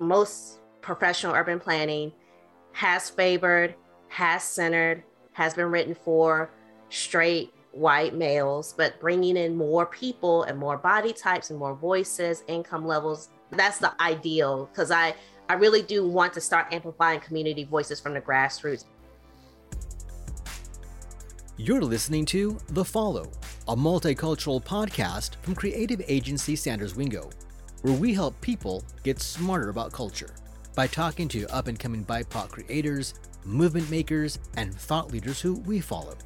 most professional urban planning has favored, has centered, has been written for straight white males, but bringing in more people and more body types and more voices, income levels, that's the ideal because I, I really do want to start amplifying community voices from the grassroots. You're listening to The Follow, a multicultural podcast from creative agency Sanders Wingo, where we help people get smarter about culture by talking to up and coming BIPOC creators, movement makers, and thought leaders who we follow.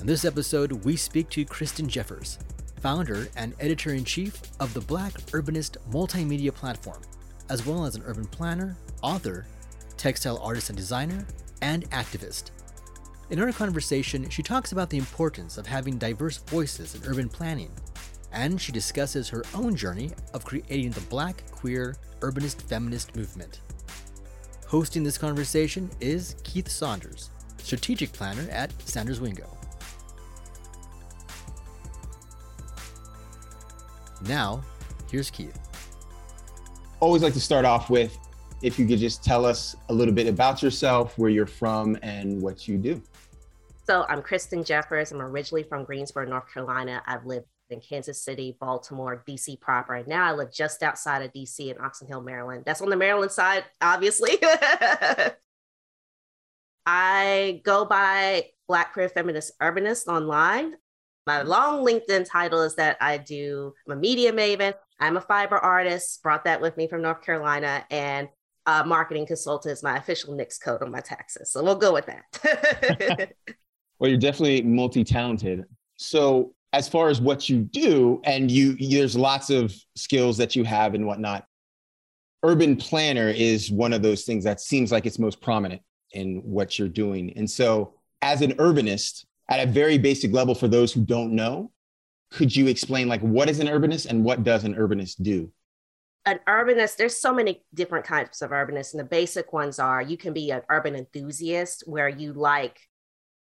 In this episode, we speak to Kristen Jeffers, founder and editor in chief of the Black Urbanist multimedia platform, as well as an urban planner, author, textile artist and designer, and activist. In our conversation, she talks about the importance of having diverse voices in urban planning, and she discusses her own journey of creating the Black queer urbanist feminist movement. Hosting this conversation is Keith Saunders, strategic planner at Sanders Wingo. Now, here's Keith. Always like to start off with if you could just tell us a little bit about yourself, where you're from, and what you do. So, I'm Kristen Jeffers. I'm originally from Greensboro, North Carolina. I've lived in Kansas City, Baltimore, DC proper. And now I live just outside of DC in Oxon Hill, Maryland. That's on the Maryland side, obviously. I go by Black Queer Feminist Urbanist online. My long LinkedIn title is that I do, I'm a media maven. I'm a fiber artist, brought that with me from North Carolina, and a marketing consultant is my official NAICS code on my taxes. So we'll go with that. well, you're definitely multi talented. So, as far as what you do, and you, there's lots of skills that you have and whatnot. Urban planner is one of those things that seems like it's most prominent in what you're doing. And so, as an urbanist, at a very basic level, for those who don't know, could you explain like what is an urbanist and what does an urbanist do? An urbanist, there's so many different types of urbanists, and the basic ones are you can be an urban enthusiast where you like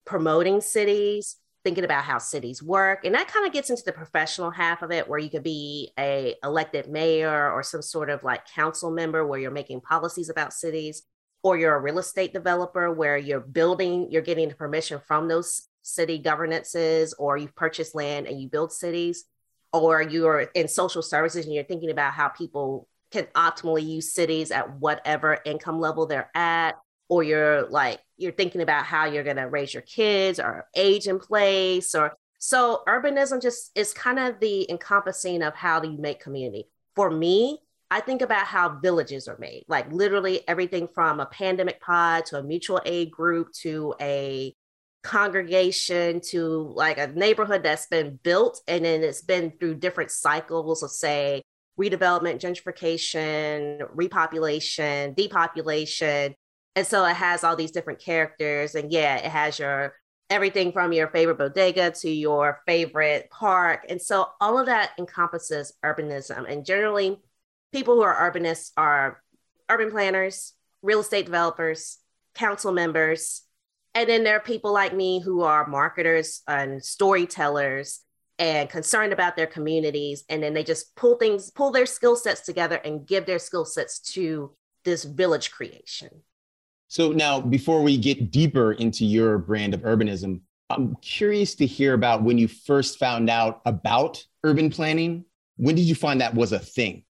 promoting cities, thinking about how cities work and that kind of gets into the professional half of it where you could be a elected mayor or some sort of like council member where you're making policies about cities or you're a real estate developer where you're building you're getting permission from those city governances or you've purchased land and you build cities or you're in social services and you're thinking about how people can optimally use cities at whatever income level they're at or you're like you're thinking about how you're going to raise your kids or age in place or so urbanism just is kind of the encompassing of how do you make community. For me i think about how villages are made like literally everything from a pandemic pod to a mutual aid group to a congregation to like a neighborhood that's been built and then it's been through different cycles of say redevelopment gentrification repopulation depopulation and so it has all these different characters. And yeah, it has your everything from your favorite bodega to your favorite park. And so all of that encompasses urbanism. And generally, people who are urbanists are urban planners, real estate developers, council members. And then there are people like me who are marketers and storytellers and concerned about their communities. And then they just pull things, pull their skill sets together and give their skill sets to this village creation. So now, before we get deeper into your brand of urbanism, I'm curious to hear about when you first found out about urban planning. When did you find that was a thing?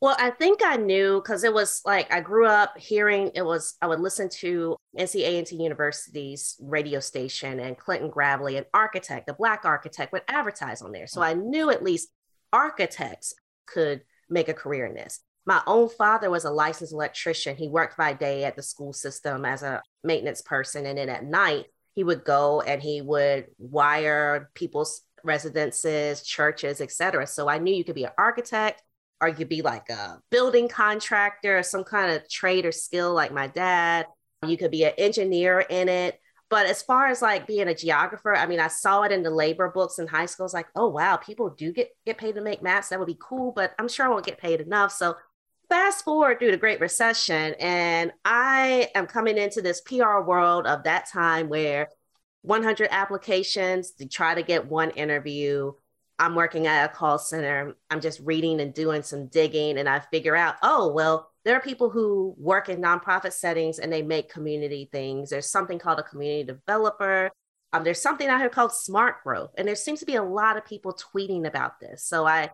Well, I think I knew because it was like I grew up hearing it was, I would listen to NC A&T University's radio station and Clinton Gravely, an architect, a Black architect, would advertise on there. So I knew at least architects could make a career in this. My own father was a licensed electrician. He worked by day at the school system as a maintenance person. And then at night, he would go and he would wire people's residences, churches, etc. So I knew you could be an architect or you could be like a building contractor or some kind of trade or skill like my dad. You could be an engineer in it. But as far as like being a geographer, I mean, I saw it in the labor books in high school. It's like, oh wow, people do get get paid to make maps. That would be cool, but I'm sure I won't get paid enough. So fast forward through the Great Recession, and I am coming into this PR world of that time where 100 applications to try to get one interview. I'm working at a call center. I'm just reading and doing some digging, and I figure out, oh, well, there are people who work in nonprofit settings and they make community things. There's something called a community developer. Um, there's something out here called smart growth, and there seems to be a lot of people tweeting about this. So I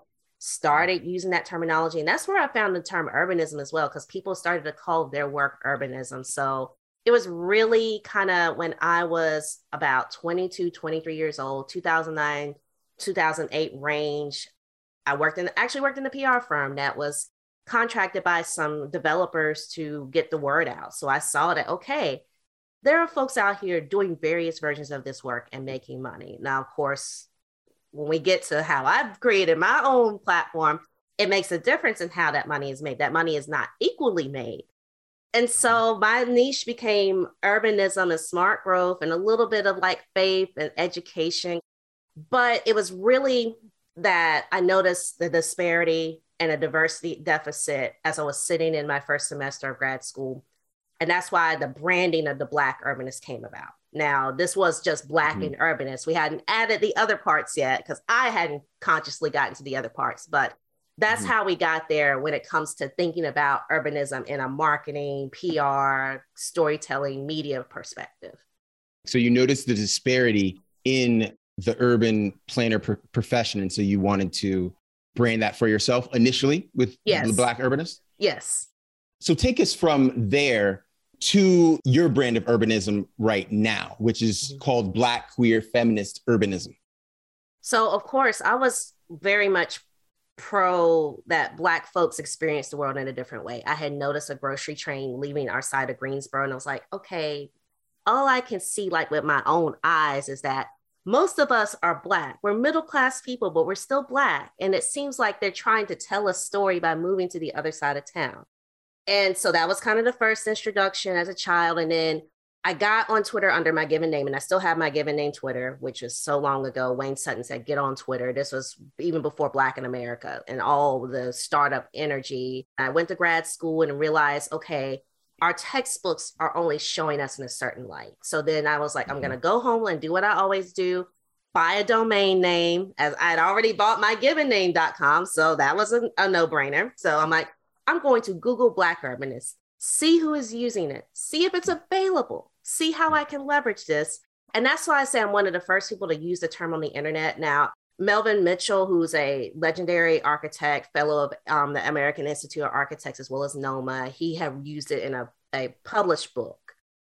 started using that terminology, and that's where I found the term urbanism as well, because people started to call their work urbanism. So it was really kind of when I was about 22, 23 years old, 2009, 2008 range. I worked in actually worked in a PR firm that was contracted by some developers to get the word out. So I saw that okay, there are folks out here doing various versions of this work and making money. Now, of course, when we get to how I've created my own platform, it makes a difference in how that money is made. That money is not equally made. And so my niche became urbanism and smart growth and a little bit of like faith and education. But it was really that I noticed the disparity and a diversity deficit as I was sitting in my first semester of grad school and that's why the branding of the Black Urbanist came about. Now, this was just Black mm-hmm. and Urbanist. We hadn't added the other parts yet because I hadn't consciously gotten to the other parts, but that's mm-hmm. how we got there when it comes to thinking about urbanism in a marketing, PR, storytelling, media perspective. So you noticed the disparity in the urban planner pr- profession. And so you wanted to brand that for yourself initially with yes. the Black Urbanist? Yes. So take us from there to your brand of urbanism right now, which is mm-hmm. called Black Queer Feminist Urbanism. So, of course, I was very much pro that Black folks experience the world in a different way. I had noticed a grocery train leaving our side of Greensboro, and I was like, okay, all I can see, like with my own eyes, is that most of us are Black. We're middle class people, but we're still Black. And it seems like they're trying to tell a story by moving to the other side of town. And so that was kind of the first introduction as a child. And then I got on Twitter under my given name, and I still have my given name Twitter, which was so long ago. Wayne Sutton said, Get on Twitter. This was even before Black in America and all the startup energy. I went to grad school and realized, okay, our textbooks are only showing us in a certain light. So then I was like, I'm going to mm-hmm. go home and do what I always do buy a domain name as I'd already bought my given name.com. So that was a, a no brainer. So I'm like, I'm going to Google Black Urbanist, see who is using it, see if it's available, see how I can leverage this. And that's why I say I'm one of the first people to use the term on the internet. Now, Melvin Mitchell, who's a legendary architect, fellow of um, the American Institute of Architects, as well as NOMA, he had used it in a, a published book.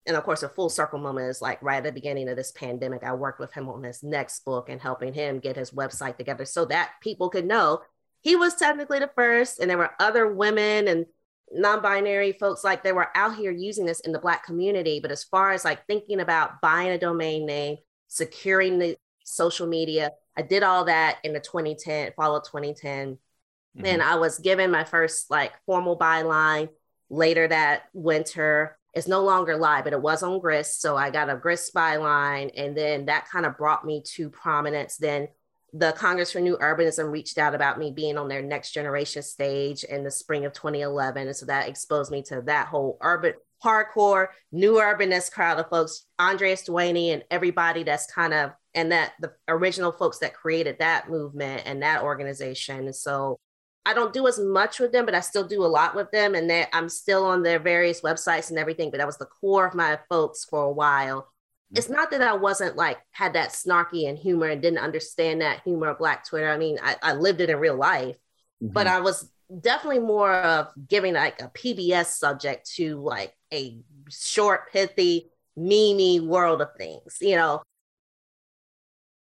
And of course, a full circle moment is like right at the beginning of this pandemic. I worked with him on his next book and helping him get his website together so that people could know he was technically the first, and there were other women and non-binary folks like they were out here using this in the black community. But as far as like thinking about buying a domain name securing the social media i did all that in the 2010 fall of 2010 mm-hmm. and i was given my first like formal byline. Later that winter it's no longer live but it was on grist. So i got a grist byline and then that kind of brought me to prominence then the Congress for New Urbanism reached out about me being on their next generation stage in the spring of 2011. And so that exposed me to that whole urban hardcore new urbanist crowd of folks, Andreas Duany and everybody that's kind of and that the original folks that created that movement and that organization. And so I don't do as much with them, but I still do a lot with them. And that I'm still on their various websites and everything. But that was the core of my folks for a while it's not that I wasn't like had that snarky and humor and didn't understand that humor of Black Twitter. I mean, I, I lived it in real life, mm-hmm. but I was definitely more of giving like a PBS subject to like a short, pithy, memey world of things, you know.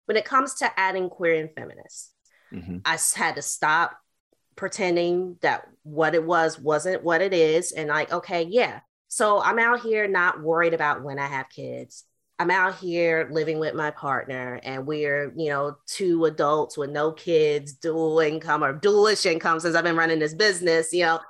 When it comes to adding queer and feminist, mm-hmm. I had to stop pretending that what it was wasn't what it is. And like, okay, yeah. So I'm out here not worried about when I have kids. I'm out here living with my partner and we're, you know, two adults with no kids, dual income or dualish income since I've been running this business, you know,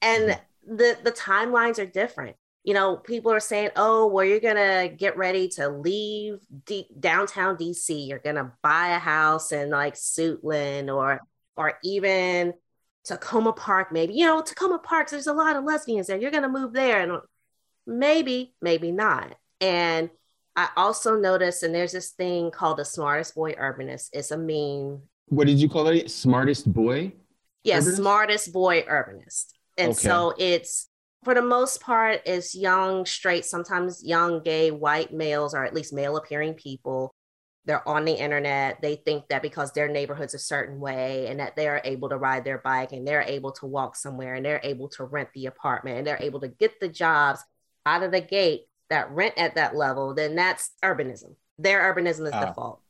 and mm-hmm. the the timelines are different. You know, people are saying, "Oh, well, you're gonna get ready to leave D- downtown DC. You're gonna buy a house in like Suitland or or even Takoma Park, maybe. You know, Takoma Park. There's a lot of lesbians there. You're gonna move there, and maybe, maybe not. And I also noticed, and there's this thing called the smartest boy urbanist. It's a meme. what did you call it? Smartest boy? Yes, yeah, smartest boy urbanist. And okay. so it's for the most part, it's young, straight, sometimes young, gay, white males, or at least male appearing people. They're on the internet. They think that because their neighborhood's a certain way and that they're able to ride their bike and they're able to walk somewhere and they're able to rent the apartment and they're able to get the jobs out of the gate that rent at that level, then that's urbanism. Their urbanism is uh, default.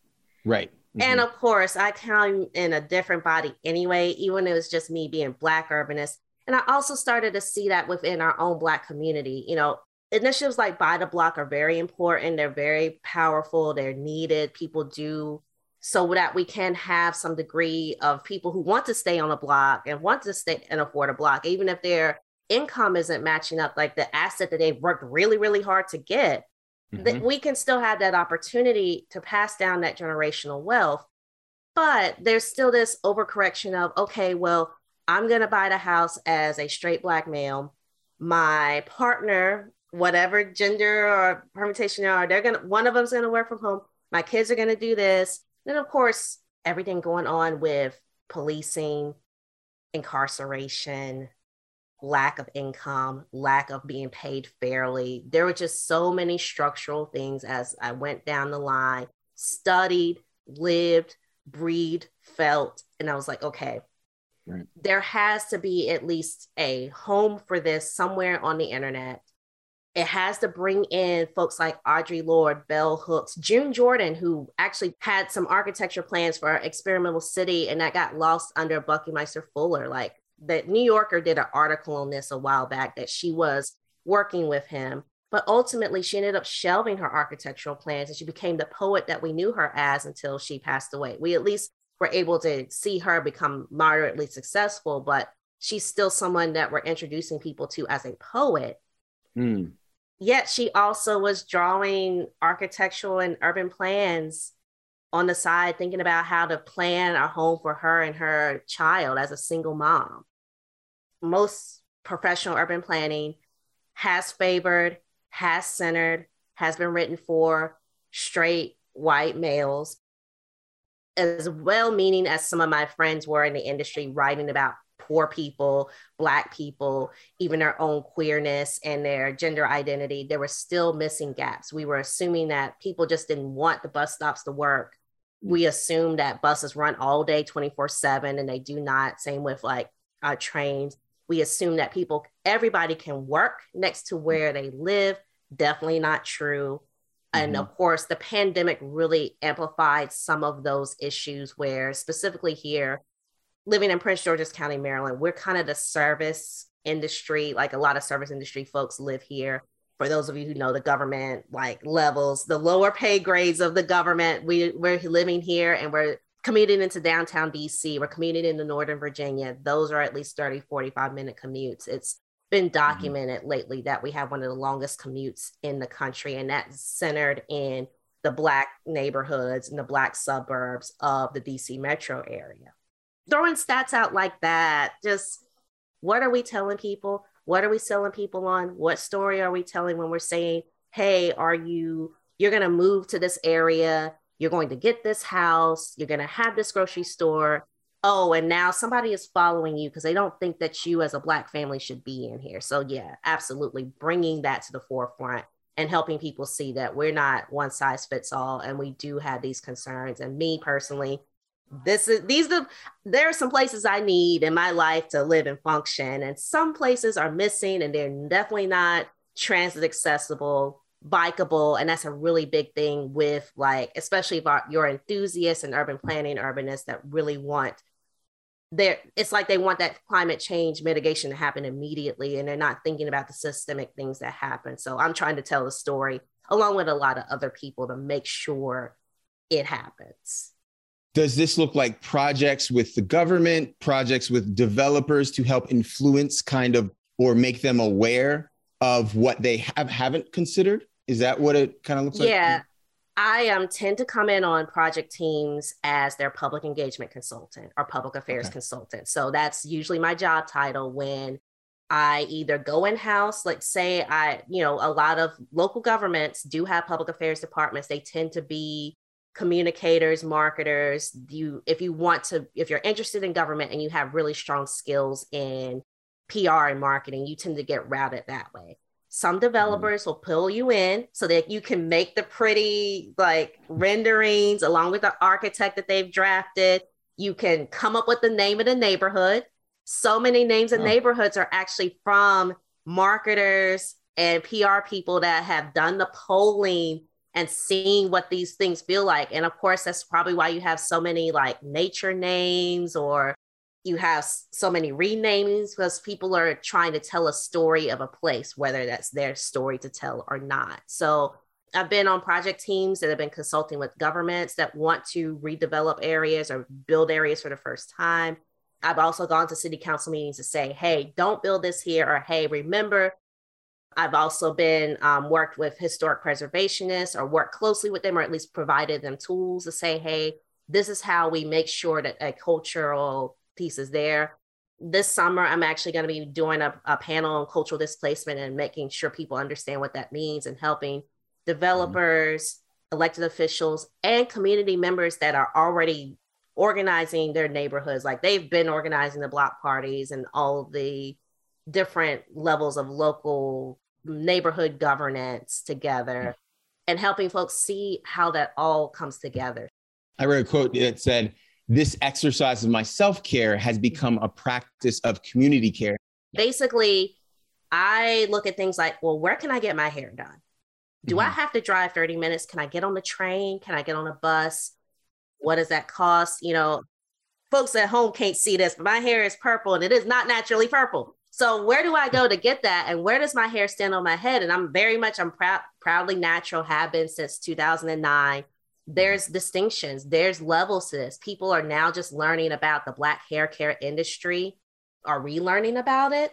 Right. Mm-hmm. And of course, I count in a different body anyway, even if it was just me being Black urbanist. And I also started to see that within our own Black community. You know, initiatives like Buy the Block are very important, they're very powerful, they're needed. People do so that we can have some degree of people who want to stay on a block and want to stay and afford a block, even if their income isn't matching up, like the asset that they've worked really, really hard to get mm-hmm. that we can still have that opportunity to pass down that generational wealth. But there's still this overcorrection of, okay, well, I'm going to buy the house as a straight black male. My partner, whatever gender or permutation they are, they're going to, one of them's going to work from home. My kids are going to do this. Then, of course, everything going on with policing, incarceration, lack of income, lack of being paid fairly. There were just so many structural things as I went down the line, studied, lived, breathed, felt, and I was like, okay, right. there has to be at least a home for this somewhere on the internet. It has to bring in folks like Audre Lorde, Bell Hooks, June Jordan, who actually had some architecture plans for our Experimental City and that got lost under Buckminster Fuller. Like that New Yorker did an article on this a while back that she was working with him. But ultimately, she ended up shelving her architectural plans and she became the poet that we knew her as until she passed away. We at least were able to see her become moderately successful, but she's still someone that we're introducing people to as a poet. Mm. Yet she also was drawing architectural and urban plans on the side, thinking about how to plan a home for her and her child as a single mom most professional urban planning has favored, has centered, has been written for straight white males, as well meaning as some of my friends were in the industry writing about poor people, Black people, even their own queerness and their gender identity, there were still missing gaps. We were assuming that people just didn't want the bus stops to work. We assumed that buses run all day 24 7 and they do not. Same with like trains we assume that people everybody can work next to where they live. Definitely not true. Mm-hmm. and of course the pandemic really amplified some of those issues where specifically here living in prince george's county maryland we're kind of the service industry. Like a lot of service industry folks live here. For those of you who know the government like levels the lower pay grades of the government we, we're living here and we're commuting into downtown DC, we're commuting into Northern Virginia. Those are at least 30, 45 minute commutes. It's been mm-hmm. documented mm-hmm. lately that we have one of the longest commutes in the country, and that's centered in the Black neighborhoods and the Black suburbs of the DC metro area. Throwing stats out like that, just what are we telling people? What are we selling people on? What story are we telling when we're saying, hey, are you, you're going to move to this area? You're going to get this house, you're going to have this grocery store. Oh, and now somebody is following you because they don't think that you as a Black family should be in here. So, yeah, absolutely bringing that to the forefront and helping people see that we're not one size fits all and we do have these concerns. And me personally, this is these are there are some places I need in my life to live and function, and some places are missing and they're definitely not transit accessible bikeable and that's a really big thing with like especially about your enthusiasts and urban planning urbanists that really want there it's like they want that climate change mitigation to happen immediately and they're not thinking about the systemic things that happen. So i'm trying to tell the story along with a lot of other people to make sure it happens. Does this look like projects with the government projects with developers to help influence kind of or make them aware of what they have haven't considered is that what it kind of looks like? Yeah. I um, tend to come in on project teams as their public engagement consultant or public affairs okay. consultant. So that's usually my job title when I either go in house, let's say I, you know, a lot of local governments do have public affairs departments. They tend to be communicators, marketers, you if you want to if you're interested in government and you have really strong skills in PR and marketing, you tend to get routed that way. Some developers will pull you in so that you can make the pretty like renderings along with the architect that they've drafted. You can come up with the name of the neighborhood. So many names of oh. neighborhoods are actually from marketers and PR people that have done the polling and seeing what these things feel like. And of course, that's probably why you have so many like nature names or you have so many renamings because people are trying to tell a story of a place, whether that's their story to tell or not. So I've been on project teams that have been consulting with governments that want to redevelop areas or build areas for the first time. I've also gone to city council meetings to say, hey, don't build this here, or hey, remember I've also been um, worked with historic preservationists or worked closely with them or at least provided them tools to say, hey, this is how we make sure that a cultural piece is there. This summer, I'm actually going to be doing a, a, panel on cultural displacement and making sure people understand what that means and helping developers, mm-hmm. elected officials, and community members that are already organizing their neighborhoods. Like they've been organizing the block parties and all the different levels of local neighborhood governance together and helping folks see how that all comes together. I read a quote that said, This exercise of my self care has become a practice of community care. Basically, I look at things like, well, where can I get my hair done? Do mm-hmm. I have to drive 30 minutes? Can I get on the train? Can I get on a bus? What does that cost? You know, folks at home can't see this, but my hair is purple and it is not naturally purple. So where do I go to get that? And where does my hair stand on my head? And I'm very much, I'm proud, proudly natural, have been since 2009. There's distinctions, there's levels to this. People are now just learning about the Black hair care industry, are relearning about it.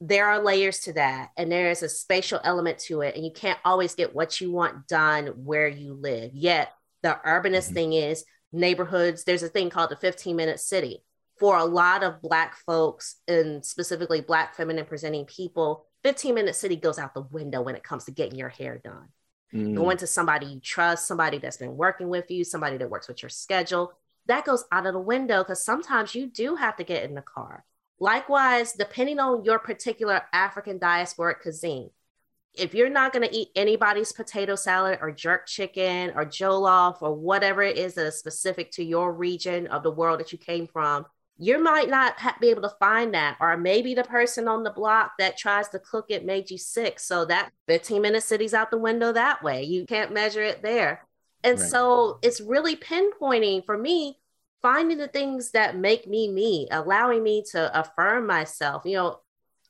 There are layers to that, and there is a spatial element to it. And you can't always get what you want done where you live. Yet, the urbanist mm-hmm. thing is neighborhoods, there's a thing called the 15 minute city for a lot of Black folks and specifically Black feminine presenting people, 15 minute city goes out the window when it comes to getting your hair done. Mm. Going to somebody you trust, somebody that's been working with you, somebody that works with your schedule, that goes out of the window because sometimes you do have to get in the car. Likewise, depending on your particular African diasporic cuisine, if you're not going to eat anybody's potato salad or jerk chicken or jollof or whatever it is that is specific to your region of the world that you came from, you might not ha- be able to find that or maybe the person on the block that tries to cook it made you sick so that 15 minute city's out the window that way you can't measure it there and right. so it's really pinpointing for me finding the things that make me me allowing me to affirm myself you know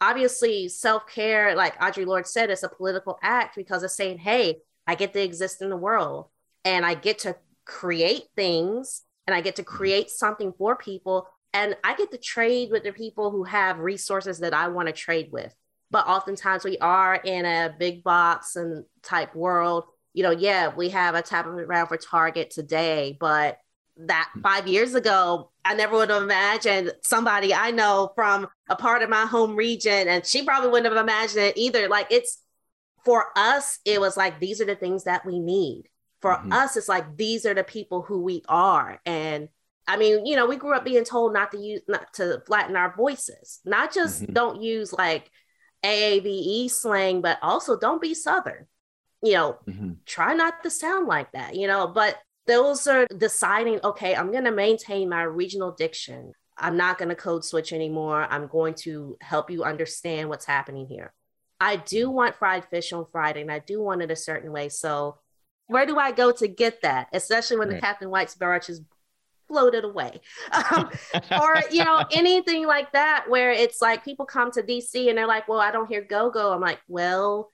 obviously self-care like Audre Lorde said it's a political act because it's saying hey i get to exist in the world and i get to create things and i get to mm-hmm. create something for people and I get to trade with the people who have resources that I want to trade with. But oftentimes we are in a big box and type world. You know, yeah, we have a Tabitha Brown for Target today, but that hmm. five years ago, I never would have imagined somebody I know from a part of my home region, and she probably wouldn't have imagined it either. Like it's for us, it was like these are the things that we need. For mm-hmm. us, it's like these are the people who we are. And I mean, you know, we grew up being told not to use, not to flatten our voices, not just mm-hmm. don't use like AAVE slang, but also don't be Southern. You know, mm-hmm. try not to sound like that, you know, but those are deciding, okay, I'm going to maintain my regional diction. I'm not going to code switch anymore. I'm going to help you understand what's happening here. I do mm-hmm. want fried fish on Friday and I do want it a certain way. So, where do I go to get that? Especially when right. the Captain White's barrage is floated away. Um, or you know anything like that where it's like people come to dc and they're like well i don't hear go go i'm like well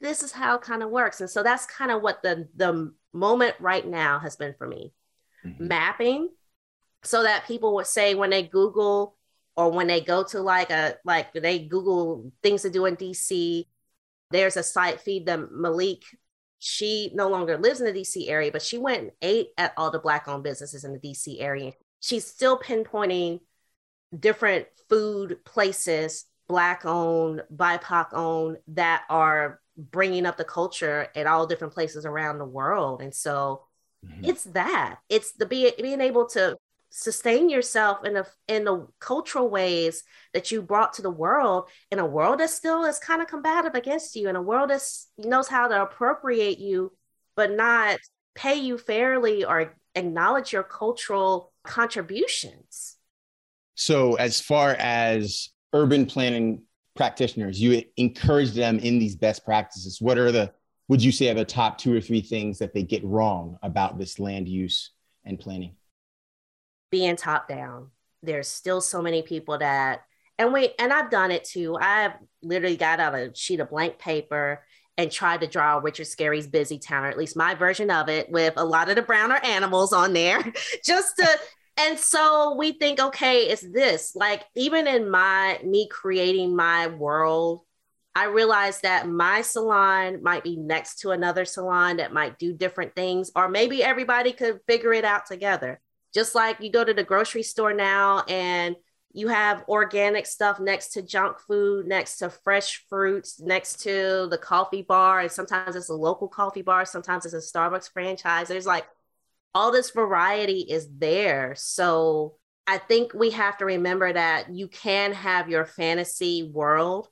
this is how it kind of works. And so that's kind of what the the moment right now has been for me. Mm-hmm. mapping so that people would say when they google or when they go to like a like they google things to do in dc there's a site feed them malik she no longer lives in the DC area, but she went and ate at all the Black owned businesses in the DC area. She's still pinpointing different food places, Black owned, BIPOC owned, that are bringing up the culture at all different places around the world. And so Mm-hmm. It's that. It's the be, being able to sustain yourself in the in the cultural ways that you brought to the world in a world that still is kind of combative against you in a world that knows how to appropriate you but not pay you fairly or acknowledge your cultural contributions. So as far as urban planning practitioners you encourage them in these best practices. What are the would you say are the top two or three things that they get wrong about this land use and planning being top down. There's still so many people that, and wait, and I've done it too. I've literally got out a sheet of blank paper and tried to draw Richard Scarry's Busy Town, or at least my version of it, with a lot of the browner animals on there, just to. And so we think, okay, it's this. Like even in my me creating my world, I realized that my salon might be next to another salon that might do different things, or maybe everybody could figure it out together. Just like you go to the grocery store now and you have organic stuff next to junk food, next to fresh fruits, next to the coffee bar. And sometimes it's a local coffee bar, sometimes it's a Starbucks franchise. There's like all this variety is there. So I think we have to remember that you can have your fantasy world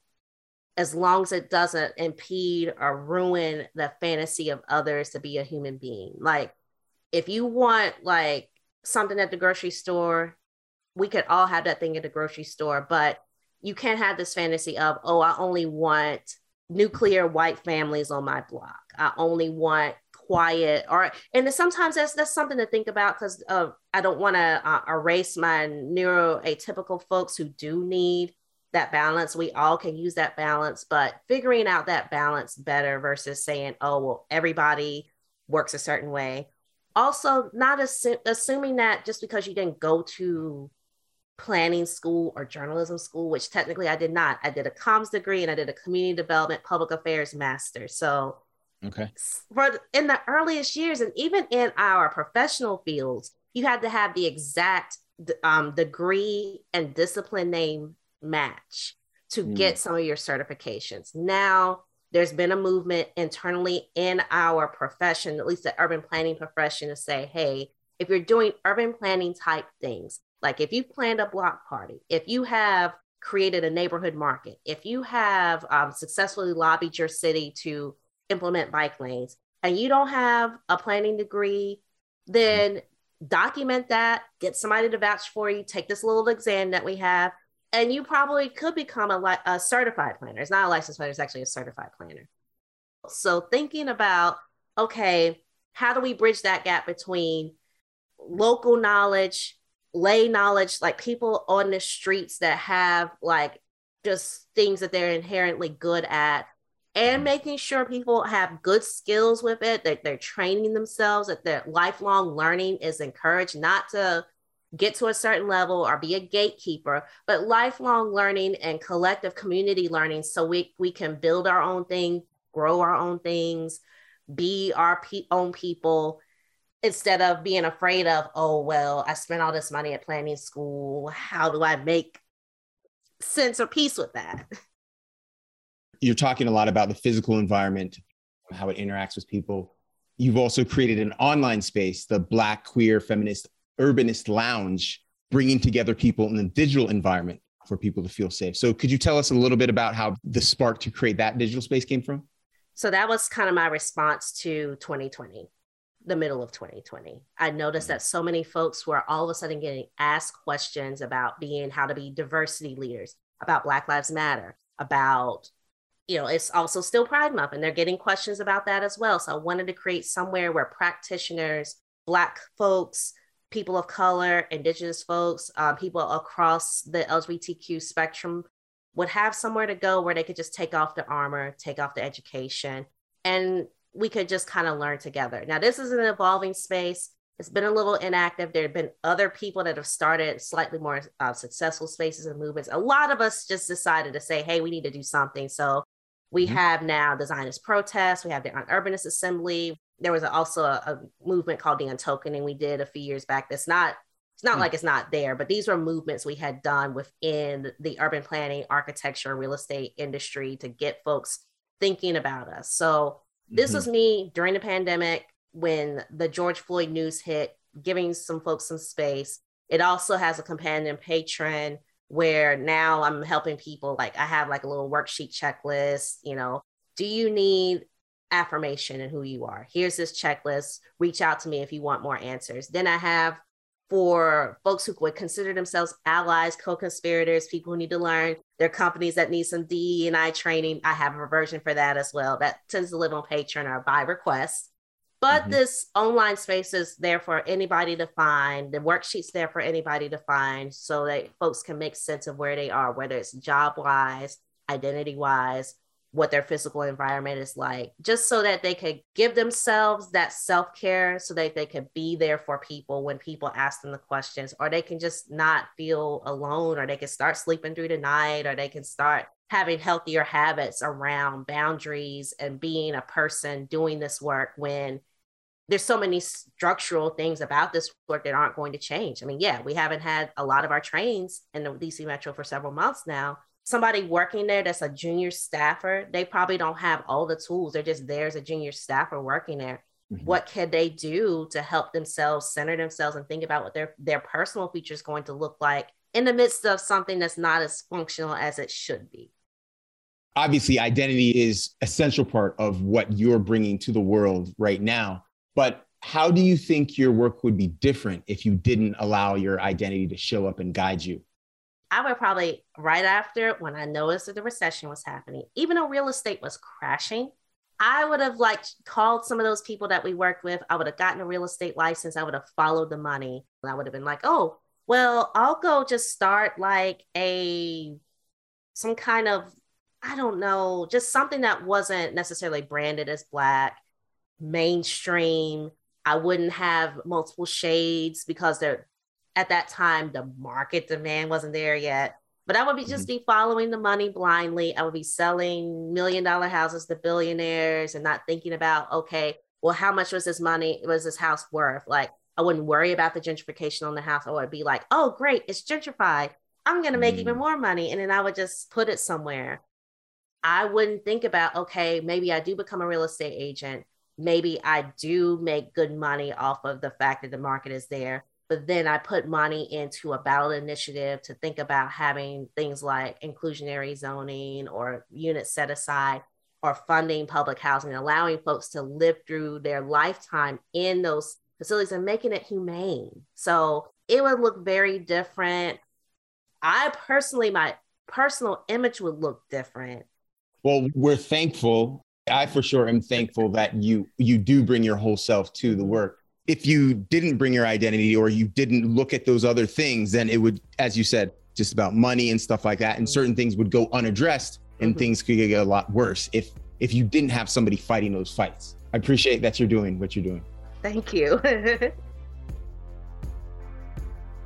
as long as it doesn't impede or ruin the fantasy of others to be a human being. Like if you want like something at the grocery store. We could all have that thing at the grocery store, but you can't have this fantasy of, oh, I only want nuclear white families on my block. I only want quiet or and sometimes that's that's something to think about because uh, I don't want to uh, erase my neuroatypical folks who do need that balance. We all can use that balance, but figuring out that balance better versus saying, oh, well, everybody works a certain way also not assu- assuming that just because you didn't go to planning school or journalism school which technically i did not i did a comms degree and i did a community development public affairs master. So okay. for in the earliest years and even in our professional fields you had to have the exact um, degree and discipline name match to mm. get some of your certifications. Now there's been a movement internally in our profession, at least the urban planning profession, to say, hey, if you're doing urban planning type things, like if you planned a block party, if you have created a neighborhood market, if you have um, successfully lobbied your city to implement bike lanes, and you don't have a planning degree, then document that, get somebody to vouch for you, take this little exam that we have, and you probably could become a, li- a certified planner. It's not a licensed planner, it's actually a certified planner. So thinking about, okay, how do we bridge that gap between local knowledge, lay knowledge, like people on the streets that have like just things that they're inherently good at, and mm-hmm. making sure people have good skills with it, that they're training themselves, that their lifelong learning is encouraged, not to get to a certain level or be a gatekeeper, but lifelong learning and collective community learning so we, we can build our own thing, grow our own things, be our pe- own people instead of being afraid of, oh, well, I spent all this money at planning school. How do I make sense or peace with that? You're talking a lot about the physical environment, how it interacts with people. You've also created an online space, the Black Queer Feminist urbanist lounge, bringing together people in a digital environment for people to feel safe. So, could you tell us a little bit about how the spark to create that digital space came from? So, that was kind of my response to 2020, the middle of 2020. I noticed that so many folks were all of a sudden getting asked questions about being how to be diversity leaders, about Black Lives Matter, about you know, it's also still Pride Month, and they're getting questions about that as well. So I wanted to create somewhere where practitioners, Black folks, people of color, indigenous folks, uh, people across the LGBTQ spectrum would have somewhere to go where they could just take off the armor, take off the education, and we could just kind of learn together. Now, this is an evolving space. It's been a little inactive. There have been other people that have started slightly more uh, successful spaces and movements. A lot of us just decided to say, hey, we need to do something. So we mm-hmm. have now Designers Protest, we have the Urbanist Assembly, there was also a, a, movement called the untokening we did a few years back that's not it's not mm. like it's not there but these were movements we had done within the urban planning architecture real estate industry to get folks thinking about us so this mm-hmm. was me during the pandemic when the George Floyd news hit, giving some folks some space. It also has a companion Patreon where now I'm helping people. Like I have like a little worksheet checklist, you know, do you need affirmation and who you are? Here's this checklist. Reach out to me if you want more answers. Then I have for folks who would consider themselves allies, co-conspirators, people who need to learn, there are companies that need some D and I training. I have a version for that as well. That tends to live on Patreon or by request. But mm-hmm. this online space is there for anybody to find. The worksheet's there for anybody to find so that folks can make sense of where they are, whether it's job wise, identity wise, what their physical environment is like, just so that they could give themselves that self care so that they can be there for people when people ask them the questions, or they can just not feel alone, or they can start sleeping through the night, or they can start having healthier habits around boundaries and being a person doing this work when there's so many structural things about this work that aren't going to change. I mean, yeah, we haven't had a lot of our trains in the DC Metro for several months now. Somebody working there that's a junior staffer, they probably don't have all the tools. They're just there as a junior staffer working there. Mm-hmm. What can they do to help themselves center themselves and think about what their their personal future is going to look like in the midst of something that's not as functional as it should be? Obviously, identity is essential part of what you're bringing to the world right now but how do you think your work would be different if you didn't allow your identity to show up and guide you? I would probably, right after when I noticed that the recession was happening, even though real estate was crashing, I would have like called some of those people that we worked with. I would have gotten a real estate license. I would have followed the money. And I would have been like, oh, well, I'll go just start like a some kind of, I don't know, just something that wasn't necessarily branded as black mainstream. I wouldn't have multiple shades because they're at that time the market demand wasn't there yet. But I would be just mm-hmm. be following the money blindly. I would be selling million dollar houses to billionaires and not thinking about, okay, well, how much was this money, was this house worth? Like I wouldn't worry about the gentrification on the house. I would be like, oh, great, it's gentrified. I'm going to make mm. even more money. And then I would just put it somewhere. I wouldn't think about, okay, maybe I do become a real estate agent maybe I do make good money off of the fact that the market is there, but then I put money into a ballot initiative to think about having things like inclusionary zoning or units set aside or funding public housing, allowing folks to live through their lifetime in those facilities and making it humane. So it would look very different. I personally, my personal image would look different. Well, we're thankful I for sure am thankful that you you do bring your whole self to the work. If you didn't bring your identity or you didn't look at those other things, then it would, as you said, just about money and stuff like that, and certain things would go unaddressed, and mm-hmm. things could get a lot worse if if you didn't have somebody fighting those fights. I appreciate that you're doing what you're doing. Thank you.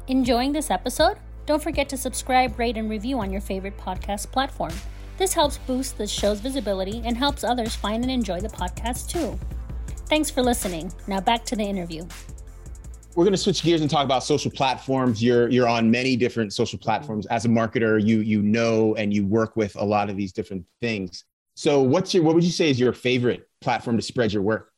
Enjoying this episode? Don't forget to subscribe, rate, and review on your favorite podcast platform. This helps boost the show's visibility and helps others find and enjoy the podcast too. Thanks for listening. Now back to the interview. We're going to switch gears and talk about social platforms. You're you're on many different social platforms. As a marketer, you you know and you work with a lot of these different things. So, what's your what would you say is your favorite platform to spread your work?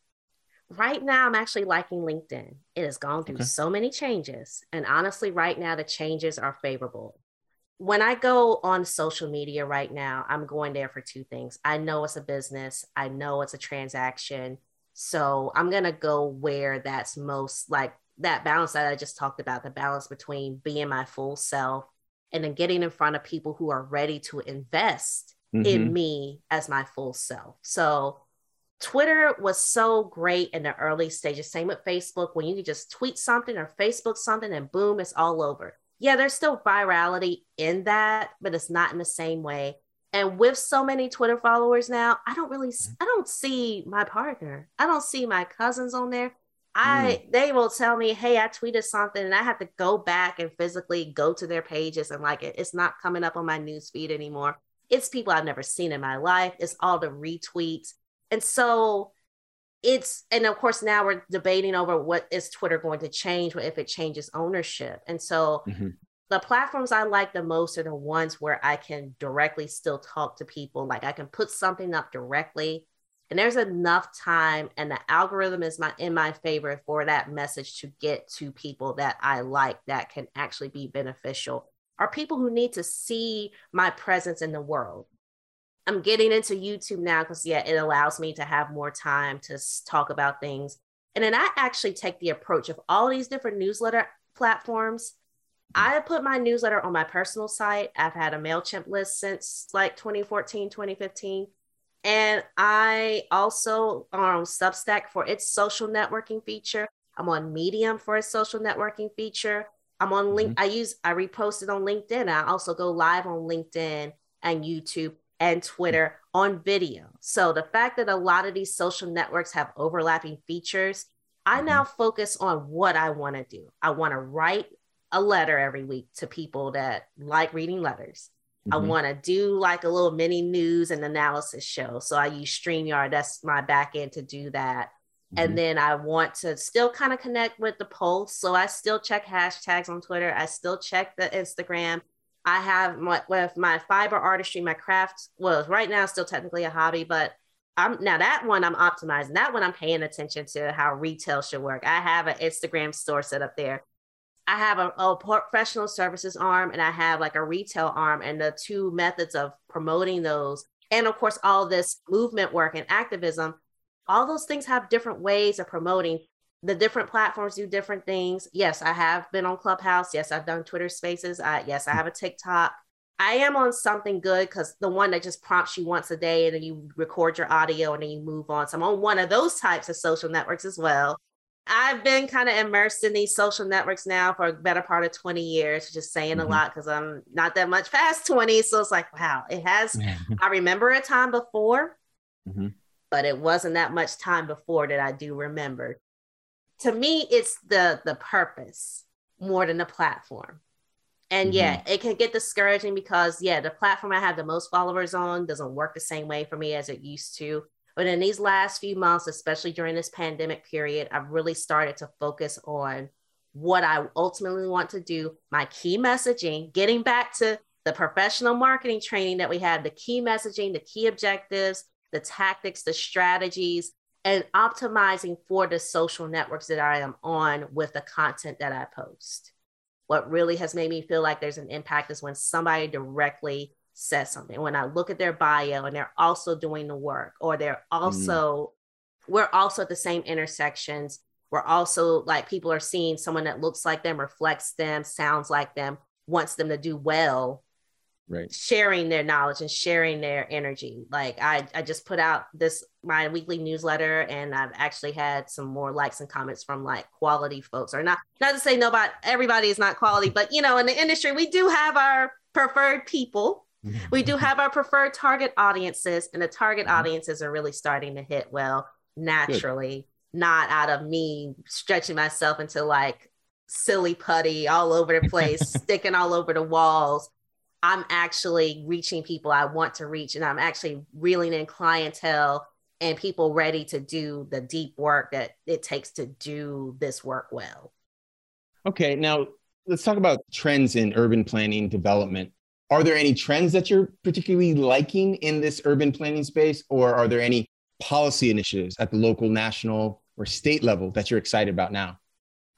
Right now, I'm actually liking LinkedIn. It has gone through okay. so many changes, and honestly, right now the changes are favorable when I go on social media right now, I'm going there for two things. I know it's a business, I know it's a transaction. So I'm going to go where that's most like that balance that I just talked about the balance between being my full self and then getting in front of people who are ready to invest mm-hmm. in me as my full self. So Twitter was so great in the early stages. Same with Facebook, when you can just tweet something or Facebook something and boom, it's all over yeah, there's still virality in that, but it's not in the same way. And with so many Twitter followers now, I don't really, mm-hmm. I don't see my partner. I don't see my cousins on there. I mm. they will tell me, hey, I tweeted something, and I have to go back and physically go to their pages and like it, it's not coming up on my news feed anymore. It's people I've never seen in my life. It's all the retweets. And so it's and of course now we're debating over what is Twitter going to change what if it changes ownership. And so mm-hmm. the platforms I like the most are the ones where I can directly still talk to people. Like I can put something up directly And there's enough time, and the algorithm is my in my favor for that message to get to people that I like that can actually be beneficial, Are people who need to see my presence in the world. I'm getting into YouTube now because yeah, it allows me to have more time to talk about things. And then I actually take the approach of all these different newsletter platforms. I put my newsletter on my personal site. I've had a MailChimp list since like 2014, 2015. And I also are on Substack for its social networking feature. I'm on Medium for its social networking feature. I'm on link. Mm-hmm. I use I repost it on LinkedIn. I also go live on LinkedIn and YouTube and Twitter on video. So the fact that a lot of these social networks have overlapping features, I mm-hmm. now focus on what I want to do. I want to write a letter every week to people that like reading letters. Mm-hmm. I want to do like a little mini news and analysis show. So I use StreamYard, that's my back end to do that. Mm-hmm. And then I want to still kind of connect with the posts. So I still check hashtags on Twitter. I still check the Instagram. I have my, with my fiber artistry, my crafts. well, right now still technically a hobby, but I'm now that one I'm optimizing. That one I'm paying attention to how retail should work. I have an Instagram store set up there. I have a, a, professional services arm and I have like a retail arm, and the two methods of promoting those, and of course, all this movement work and activism, all those things have different ways of promoting. The different platforms do different things. Yes, I have been on Clubhouse. Yes, I've done Twitter Spaces. I, yes, I have a TikTok. I am on something good because the one that just prompts you once a day and then you record your audio and then you move on. So I'm on one of those types of social networks as well. I've been kind of immersed in these social networks now for a better part of 20 years, just saying mm-hmm. a lot because I'm not that much past 20. So it's like, wow, it has. I remember a time before, mm-hmm. but it wasn't that much time before that I do remember. To me, it's the the purpose more than the platform. And mm-hmm. yeah, it can get discouraging because yeah, the platform I have the most followers on doesn't work the same way for me as it used to. But in these last few months, especially during this pandemic period, I've really started to focus on what I ultimately want to do, my key messaging, getting back to the professional marketing training that we have, the key messaging, the key objectives, the tactics, the strategies, and optimizing for the social networks that I am on with the content that I post. What really has made me feel like there's an impact is when somebody directly says something, when I look at their bio and they're also doing the work, or they're mm-hmm. also, mm. we're also at the same intersections. We're also like people are seeing someone that looks like them, reflects them, sounds like them, wants them to do well. Right. Sharing their knowledge and sharing their energy. Like I, I just put out this my weekly newsletter and I've actually had some more likes and comments from like quality folks or not not to say nobody everybody is not quality, but you know, in the industry we do have our preferred people we do have our preferred target audiences, and the target mm-hmm. audiences are really starting to hit well naturally, Good. not out of me stretching myself into like silly putty all over the place, sticking all over the walls. I'm actually reaching people I want to reach, and I'm actually reeling in clientele and people ready to do the deep work that it takes to do this work well. Okay, now let's talk about trends in urban planning development. Are there any trends that you're particularly liking in this urban planning space, or are there any policy initiatives at the local, national, or state level that you're excited about now?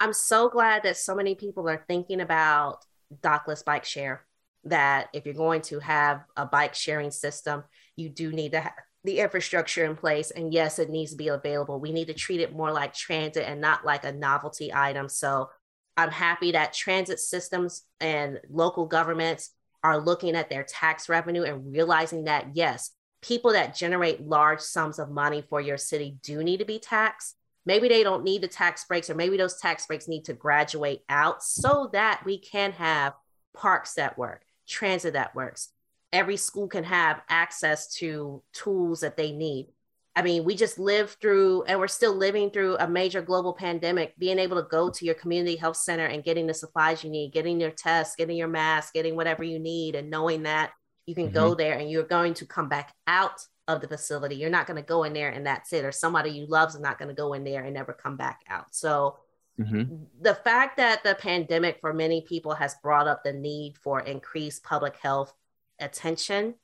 I'm so glad that so many people are thinking about dockless bike share. That if you're going to have a bike sharing system, you do need to have the infrastructure in place. And yes, it needs to be available. We need to treat it more like transit and not like a novelty item. So I'm happy that transit systems and local governments are looking at their tax revenue and realizing that, yes, people that generate large sums of money for your city do need to be taxed. Maybe they don't need the tax breaks, or maybe those tax breaks need to graduate out so that we can have parks that work, transit that works. Every school can have access to tools that they need. I mean, we just lived through, and we're still living through a major global pandemic. Being able to go to your community health center and getting the supplies you need, getting your tests, getting your mask, getting whatever you need, and knowing that you can mm-hmm. go there and you're going to come back out of the facility. You're not going to go in there and that's it, or somebody you love is not going to go in there and never come back out. So, mm-hmm. the fact that the pandemic for many people has brought up the need for increased public health attention